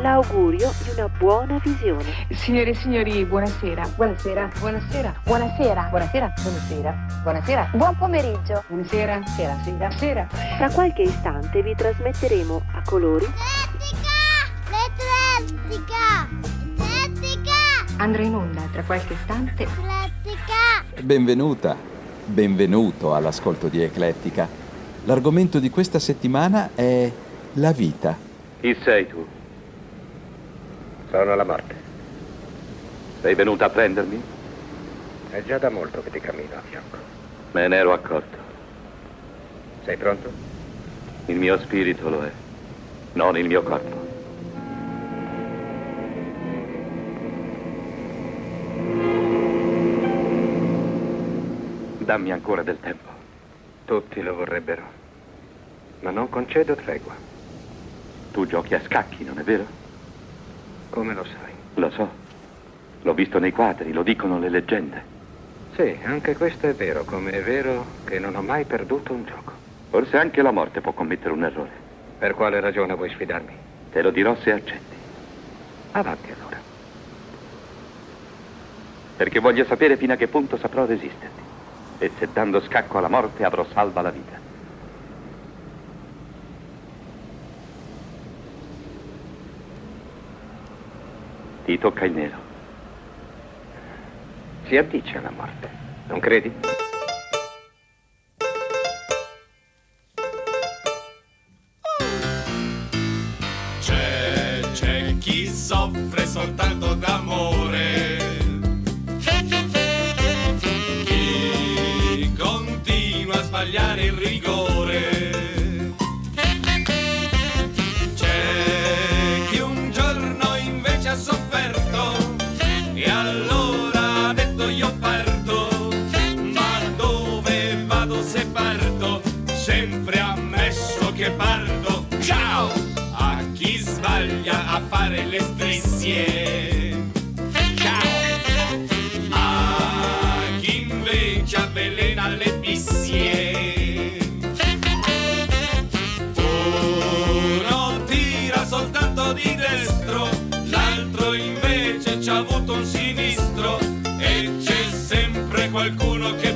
l'augurio di una buona visione. Signore e signori, buonasera. Buonasera. Buonasera. Buonasera. Buonasera. Buonasera. Buonasera. Buon pomeriggio. Buonasera. Sera. Sera. Sera. Tra qualche istante vi trasmetteremo a colori L'Eclettica! L'Eclettica! Andrà in onda tra qualche istante. L'Eclettica! Benvenuta, benvenuto all'ascolto di Eclettica. L'argomento di questa settimana è la vita. Chi sei tu? Sono la morte. Sei venuta a prendermi? È già da molto che ti cammino a fianco. Me ne ero accorto. Sei pronto? Il mio spirito lo è, non il mio corpo. Dammi ancora del tempo. Tutti lo vorrebbero. Ma non concedo tregua. Tu giochi a scacchi, non è vero? Come lo sai? Lo so. L'ho visto nei quadri, lo dicono le leggende. Sì, anche questo è vero, come è vero che non ho mai perduto un gioco. Forse anche la morte può commettere un errore. Per quale ragione vuoi sfidarmi? Te lo dirò se accetti. Avanti allora. Perché voglio sapere fino a che punto saprò resisterti. E se dando scacco alla morte avrò salva la vita. Ti tocca il nero. Si addice alla morte. Non credi? C'è, c'è chi soffre soltanto d'amore. Chi continua a sbagliare il rigore. Sbaglia a fare le strisce. Ciao! A chi invece avvelena le bissie. Uno tira soltanto di destro, l'altro invece ci ha avuto un sinistro. E c'è sempre qualcuno che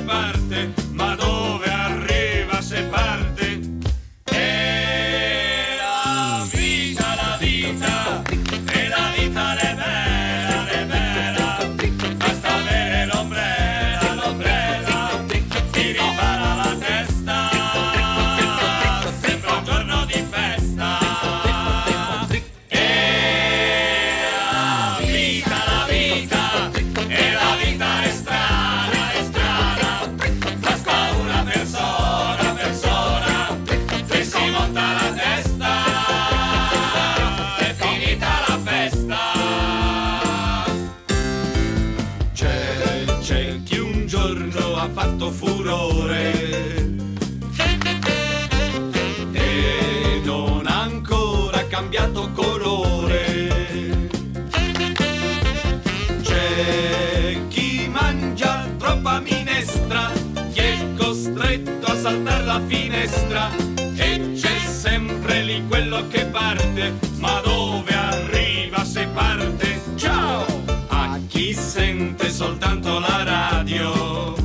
quello che parte, ma dove arriva se parte? Ciao! A chi sente soltanto la radio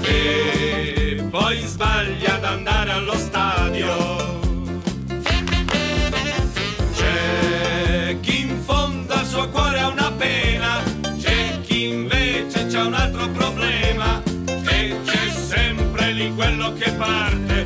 e poi sbaglia ad andare allo stadio. C'è chi in fondo al suo cuore ha una pena, c'è chi invece c'ha un altro problema e c'è sempre lì quello che parte,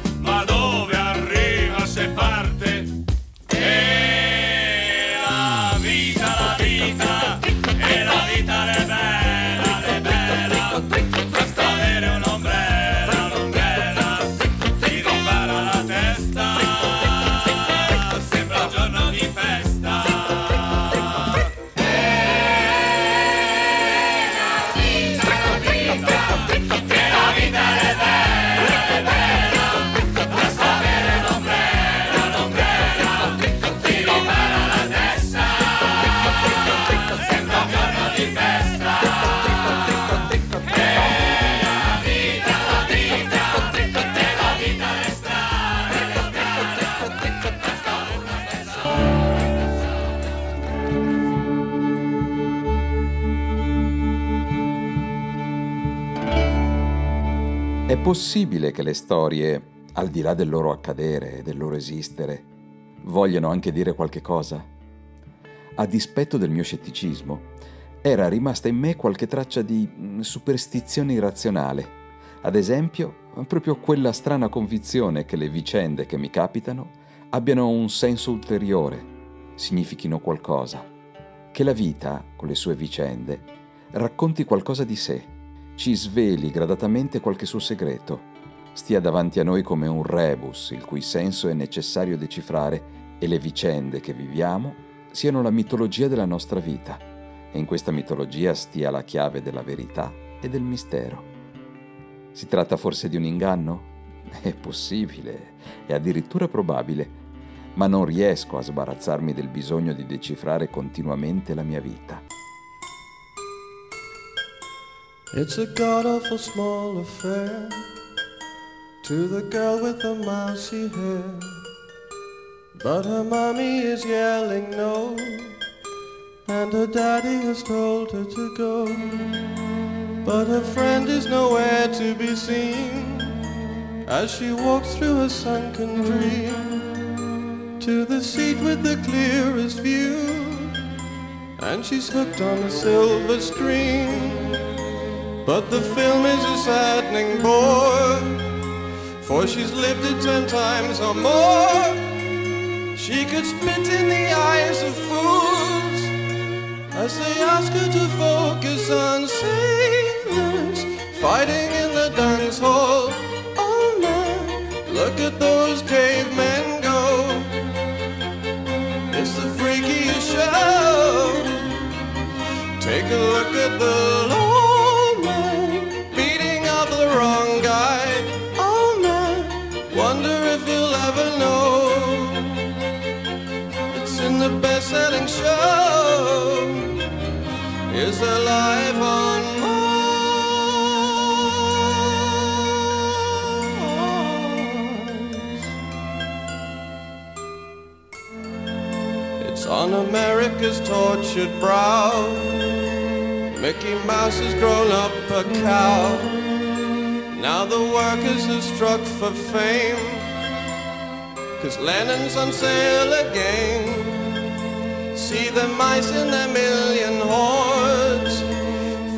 possibile che le storie, al di là del loro accadere e del loro esistere, vogliano anche dire qualche cosa? A dispetto del mio scetticismo, era rimasta in me qualche traccia di mm, superstizione irrazionale. Ad esempio, proprio quella strana convinzione che le vicende che mi capitano abbiano un senso ulteriore, significhino qualcosa, che la vita, con le sue vicende, racconti qualcosa di sé, ci sveli gradatamente qualche suo segreto, stia davanti a noi come un rebus il cui senso è necessario decifrare e le vicende che viviamo siano la mitologia della nostra vita e in questa mitologia stia la chiave della verità e del mistero. Si tratta forse di un inganno? È possibile, è addirittura probabile, ma non riesco a sbarazzarmi del bisogno di decifrare continuamente la mia vita. It's a god awful small affair to the girl with the mousy hair. But her mommy is yelling no, and her daddy has told her to go. But her friend is nowhere to be seen as she walks through her sunken dream to the seat with the clearest view. And she's hooked on a silver screen. But the film is a saddening bore, for she's lived it ten times or more. She could spit in the eyes of fools as they ask her to focus on sailors fighting in the dance hall. Oh man, look at those cavemen go. It's the freakiest show. Take a look at the It's on America's tortured brow. Mickey Mouse has grown up a cow. Now the workers have struck for fame. Cause Lennon's on sale again. See the mice in their million hordes.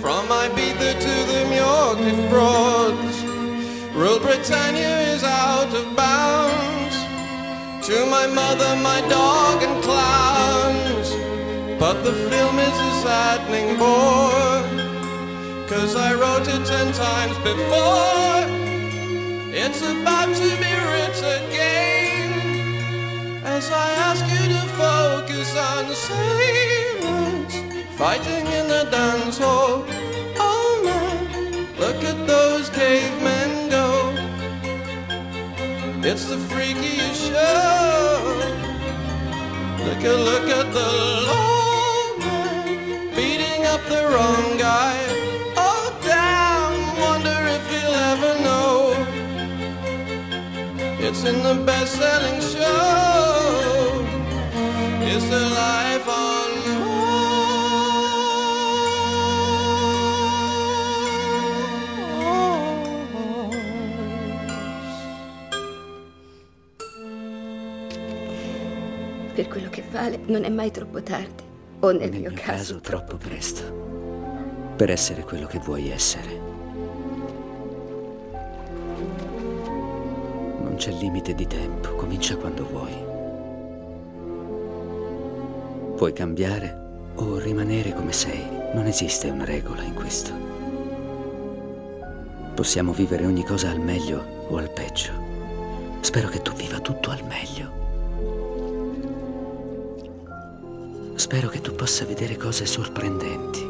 From Ibiza to the Muir Broads. Rule Britannia is out of bounds. To my mother, my dog, and. But the film is a saddening bore. Cause I wrote it ten times before. It's about to be written again. As I ask you to focus on sailors fighting in the dance hall. Oh man, look at those cavemen go. It's the freakiest show. Look at look at the up the wrong guy. Oh damn, wonder if he'll ever know. It's in the best-selling show. It's the life on Per quello che vale, non è mai troppo tardi. O nel, Nel mio, mio caso, caso troppo presto. Per essere quello che vuoi essere. Non c'è limite di tempo, comincia quando vuoi. Puoi cambiare o rimanere come sei, non esiste una regola in questo. Possiamo vivere ogni cosa al meglio o al peggio. Spero che tu viva tutto al meglio. Spero che tu possa vedere cose sorprendenti.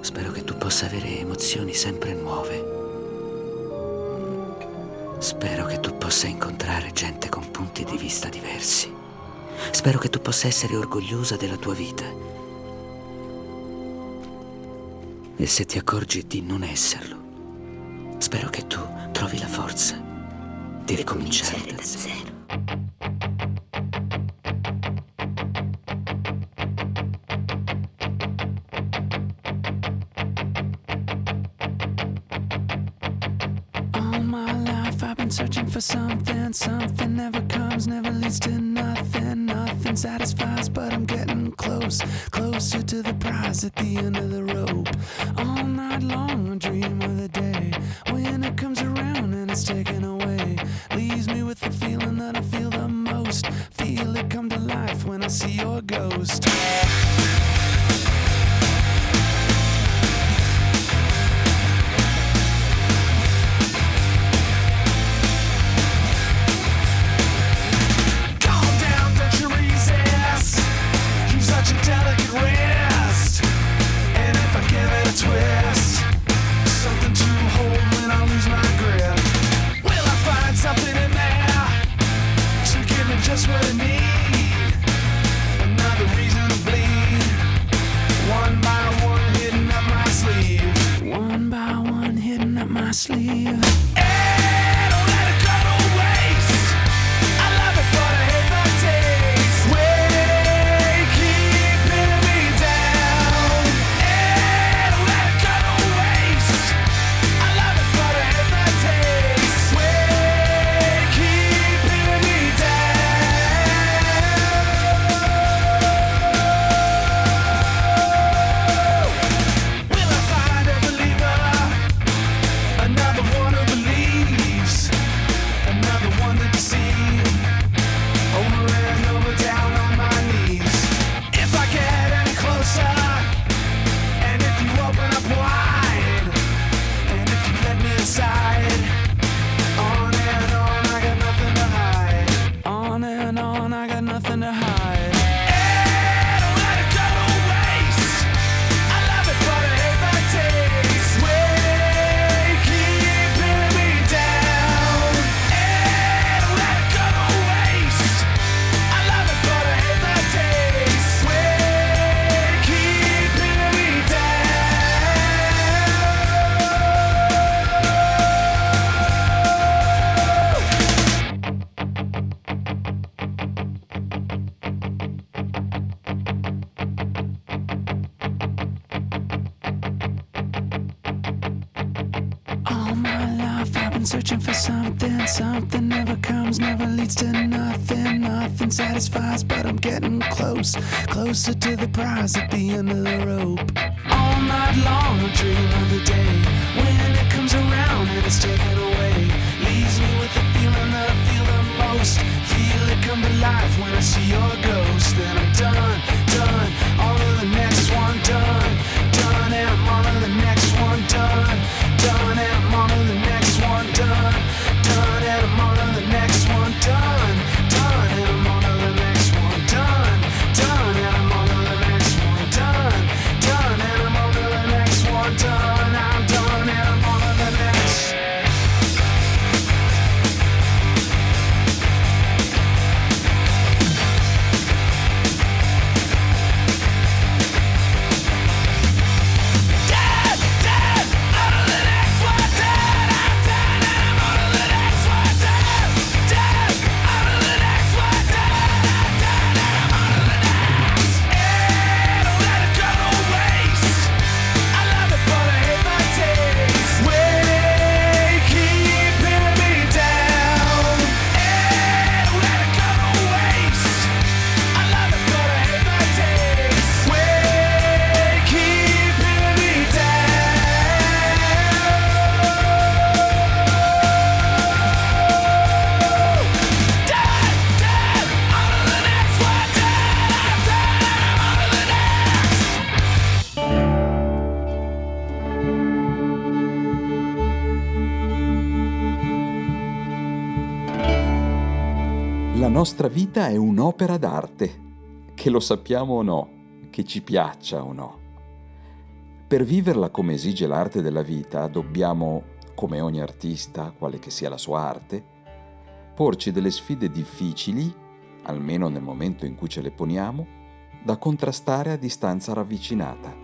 Spero che tu possa avere emozioni sempre nuove. Spero che tu possa incontrare gente con punti di vista diversi. Spero che tu possa essere orgogliosa della tua vita. E se ti accorgi di non esserlo, spero che tu trovi la forza di ricominciare da zero. taken away. Leaves me with the feeling that I feel the most. Feel it come to life when I see your ghost. prize but I'm getting close, closer to the prize at the end of the rope. All night long, I dream of the day when it comes around and it's taken away. Leaves me with the feeling that I feel the most. Feel it come to life when I see your ghost. Then I'm done, done. All of the next one done. La nostra vita è un'opera d'arte, che lo sappiamo o no, che ci piaccia o no. Per viverla come esige l'arte della vita, dobbiamo, come ogni artista, quale che sia la sua arte, porci delle sfide difficili, almeno nel momento in cui ce le poniamo, da contrastare a distanza ravvicinata.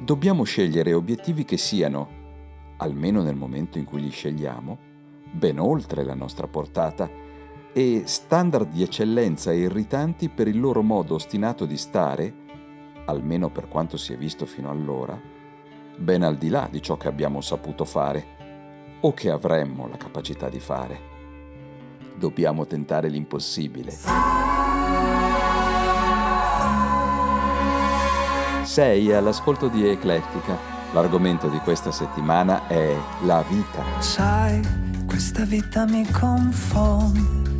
Dobbiamo scegliere obiettivi che siano, almeno nel momento in cui li scegliamo, ben oltre la nostra portata, e standard di eccellenza irritanti per il loro modo ostinato di stare, almeno per quanto si è visto fino allora, ben al di là di ciò che abbiamo saputo fare o che avremmo la capacità di fare. Dobbiamo tentare l'impossibile. 6. All'ascolto di Eclettica. L'argomento di questa settimana è la vita. Sai, questa vita mi confonde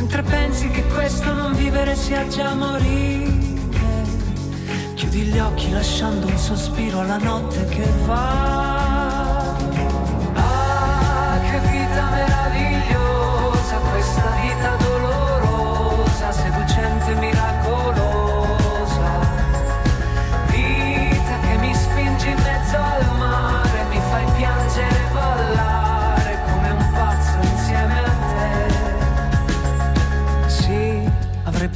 mentre pensi che questo non vivere sia già morire. Chiudi gli occhi lasciando un sospiro alla notte che va. Ah, che vita meravigliosa, questa vita dolorosa, seducente, miracolosa. Vita che mi spingi in mezzo al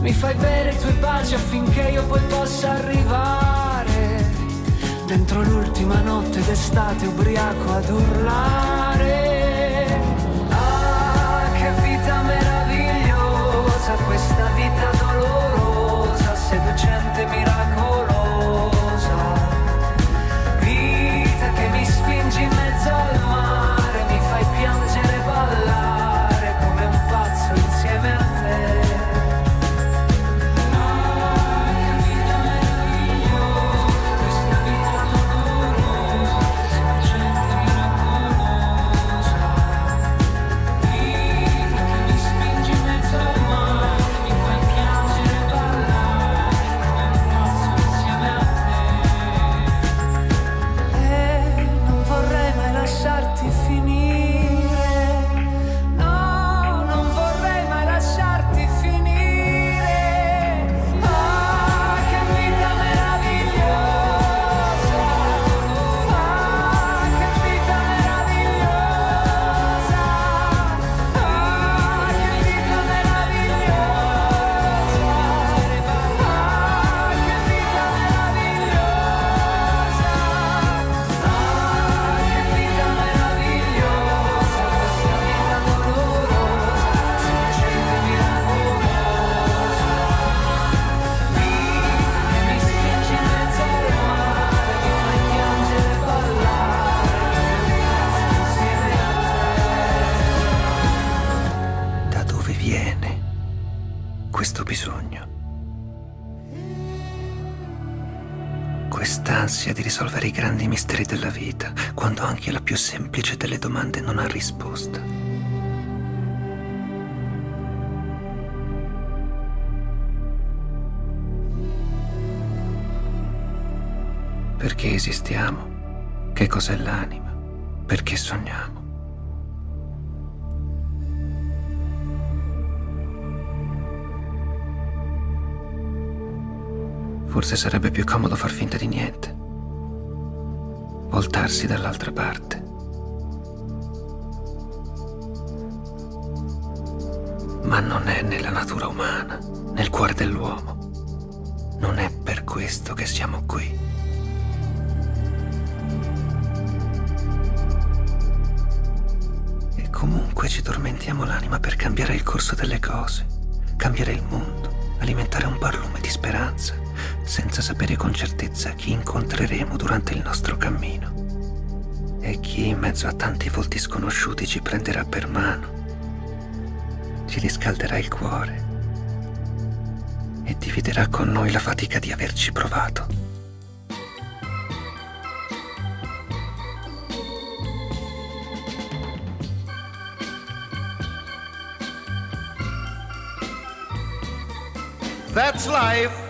Mi fai bere i tuoi baci affinché io poi possa arrivare dentro l'ultima notte d'estate ubriaco ad urlare. Ah, che vita meravigliosa, questa vita dolorosa, seducente, miracolosa. Quando anche la più semplice delle domande non ha risposta. Perché esistiamo? Che cos'è l'anima? Perché sogniamo? Forse sarebbe più comodo far finta di niente. Voltarsi dall'altra parte. Ma non è nella natura umana, nel cuore dell'uomo. Non è per questo che siamo qui. E comunque ci tormentiamo l'anima per cambiare il corso delle cose, cambiare il mondo, alimentare un barlume di speranza, senza sapere con certezza chi incontreremo durante il nostro cammino e chi in mezzo a tanti volti sconosciuti ci prenderà per mano, ci riscalderà il cuore e dividerà con noi la fatica di averci provato. That's life.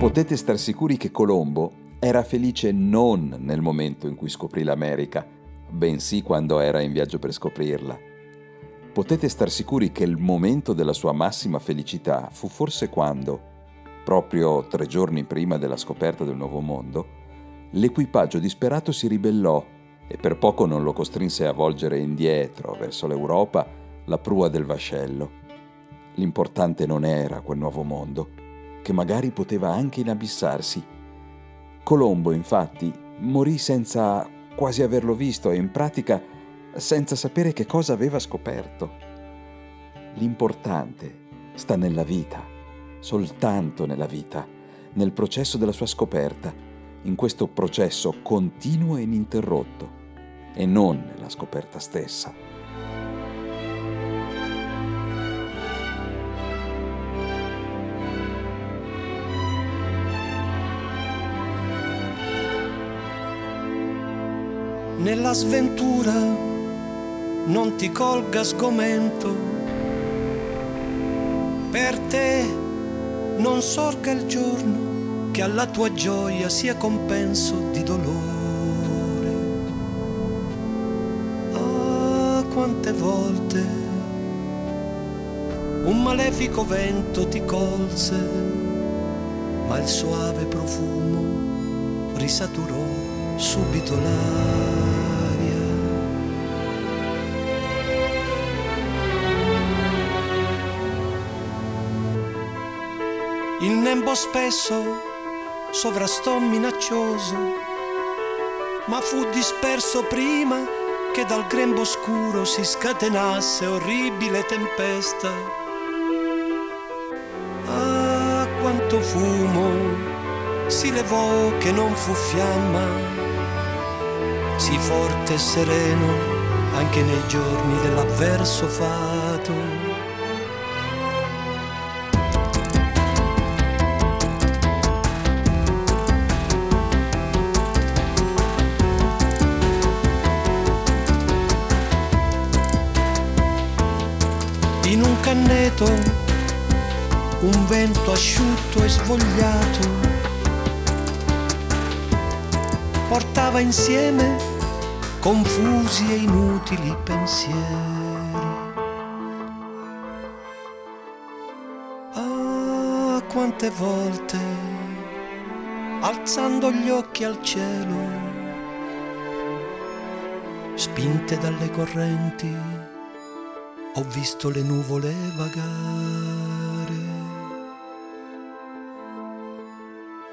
Potete star sicuri che Colombo era felice non nel momento in cui scoprì l'America, bensì quando era in viaggio per scoprirla. Potete star sicuri che il momento della sua massima felicità fu forse quando, proprio tre giorni prima della scoperta del Nuovo Mondo, l'equipaggio disperato si ribellò e per poco non lo costrinse a volgere indietro verso l'Europa la prua del vascello. L'importante non era quel nuovo mondo, che magari poteva anche inabissarsi. Colombo, infatti, morì senza quasi averlo visto e in pratica senza sapere che cosa aveva scoperto. L'importante sta nella vita, soltanto nella vita, nel processo della sua scoperta, in questo processo continuo e ininterrotto, e non nella scoperta stessa. Nella sventura non ti colga sgomento, per te non sorga il giorno che alla tua gioia sia compenso di dolore. Ah, quante volte un malefico vento ti colse, ma il suave profumo risaturò subito l'aria. Il nembo spesso sovrastò minaccioso, ma fu disperso prima che dal grembo scuro si scatenasse orribile tempesta. Ah, tanto fumo si levò che non fu fiamma, si forte e sereno anche nei giorni dell'avverso fato. In un canneto un vento asciutto e svogliato portava insieme confusi e inutili pensieri. Ah, quante volte, alzando gli occhi al cielo, spinte dalle correnti, ho visto le nuvole vagare.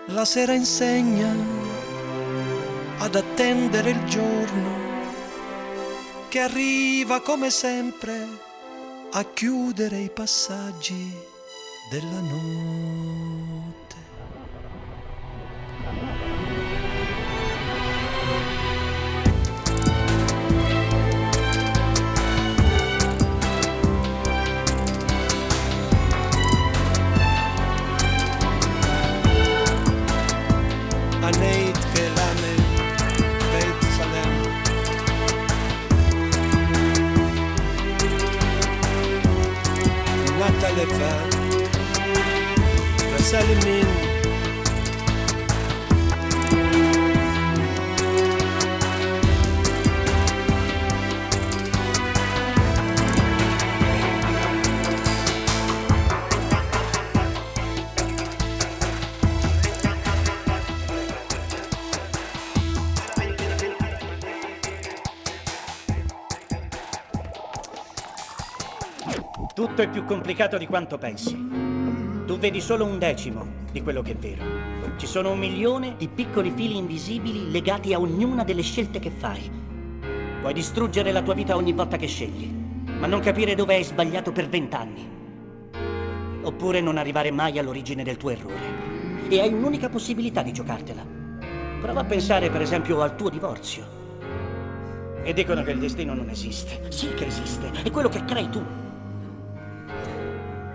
La sera insegna ad attendere il giorno che arriva come sempre a chiudere i passaggi della notte. forever. Rasalimin, Tutto è più complicato di quanto pensi. Tu vedi solo un decimo di quello che è vero. Ci sono un milione di piccoli fili invisibili legati a ognuna delle scelte che fai. Puoi distruggere la tua vita ogni volta che scegli, ma non capire dove hai sbagliato per vent'anni. Oppure non arrivare mai all'origine del tuo errore. E hai un'unica possibilità di giocartela. Prova a pensare, per esempio, al tuo divorzio. E dicono che il destino non esiste. Sì che esiste, è quello che crei tu.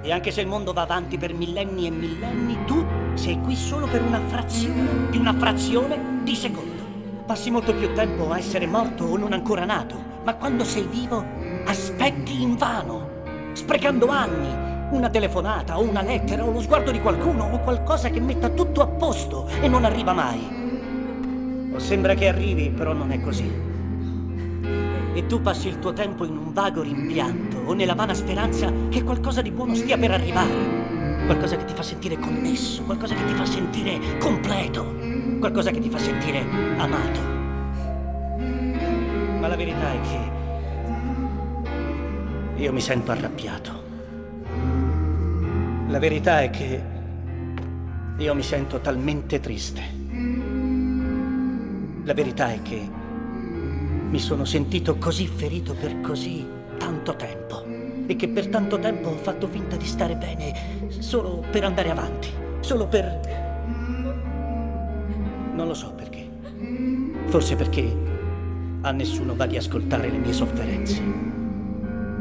E anche se il mondo va avanti per millenni e millenni, tu sei qui solo per una frazione di una frazione di secondo. Passi molto più tempo a essere morto o non ancora nato, ma quando sei vivo aspetti invano, sprecando anni, una telefonata o una lettera o lo sguardo di qualcuno o qualcosa che metta tutto a posto e non arriva mai. O sembra che arrivi, però non è così. E tu passi il tuo tempo in un vago rimpianto o nella vana speranza che qualcosa di buono stia per arrivare. Qualcosa che ti fa sentire connesso, qualcosa che ti fa sentire completo, qualcosa che ti fa sentire amato. Ma la verità è che io mi sento arrabbiato. La verità è che io mi sento talmente triste. La verità è che mi sono sentito così ferito per così tanto tempo e che per tanto tempo ho fatto finta di stare bene solo per andare avanti, solo per... Non lo so perché. Forse perché a nessuno va di ascoltare le mie sofferenze,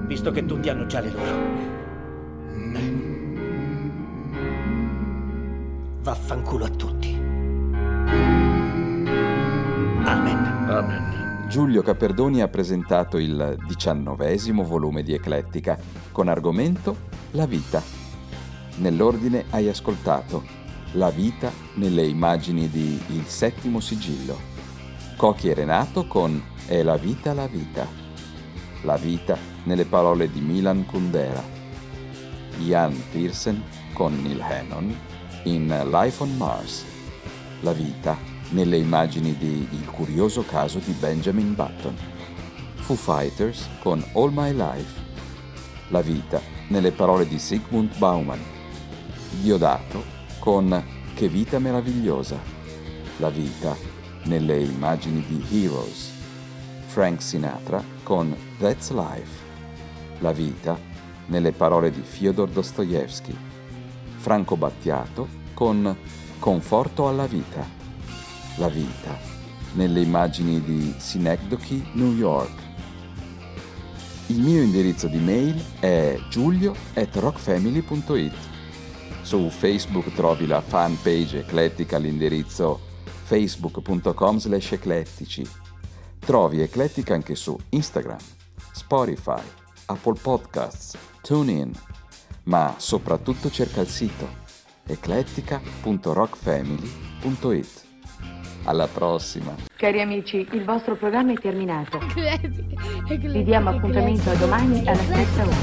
visto che tutti hanno già le loro. Vaffanculo a tutti. Amen. Amen. Giulio Caperdoni ha presentato il diciannovesimo volume di Eclettica con argomento La vita. Nell'ordine hai ascoltato La vita nelle immagini di Il settimo sigillo, Cocchi e Renato con È la vita la vita, La vita nelle parole di Milan Kundera, Ian Pearson con Neil Hannon in Life on Mars, La vita nelle immagini di Il curioso caso di Benjamin Button, Foo Fighters con All My Life, La vita nelle parole di Sigmund Bauman, Diodato con Che vita meravigliosa, La vita nelle immagini di Heroes, Frank Sinatra con That's Life, La vita nelle parole di Fyodor Dostoevsky, Franco Battiato con Conforto alla vita. La vita nelle immagini di Synecdoche, New York. Il mio indirizzo di mail è giulio at rockfamily.it. Su Facebook trovi la fanpage eclettica all'indirizzo facebook.com slash eclettici. Trovi Eclettica anche su Instagram, Spotify, Apple Podcasts, TuneIn, ma soprattutto cerca il sito eclettica.rockfamily.it. Alla prossima! Cari amici, il vostro programma è terminato. Vi diamo appuntamento a domani alla stessa ora.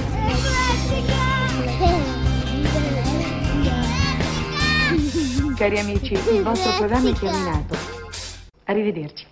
Cari amici, il vostro programma è terminato. Arrivederci.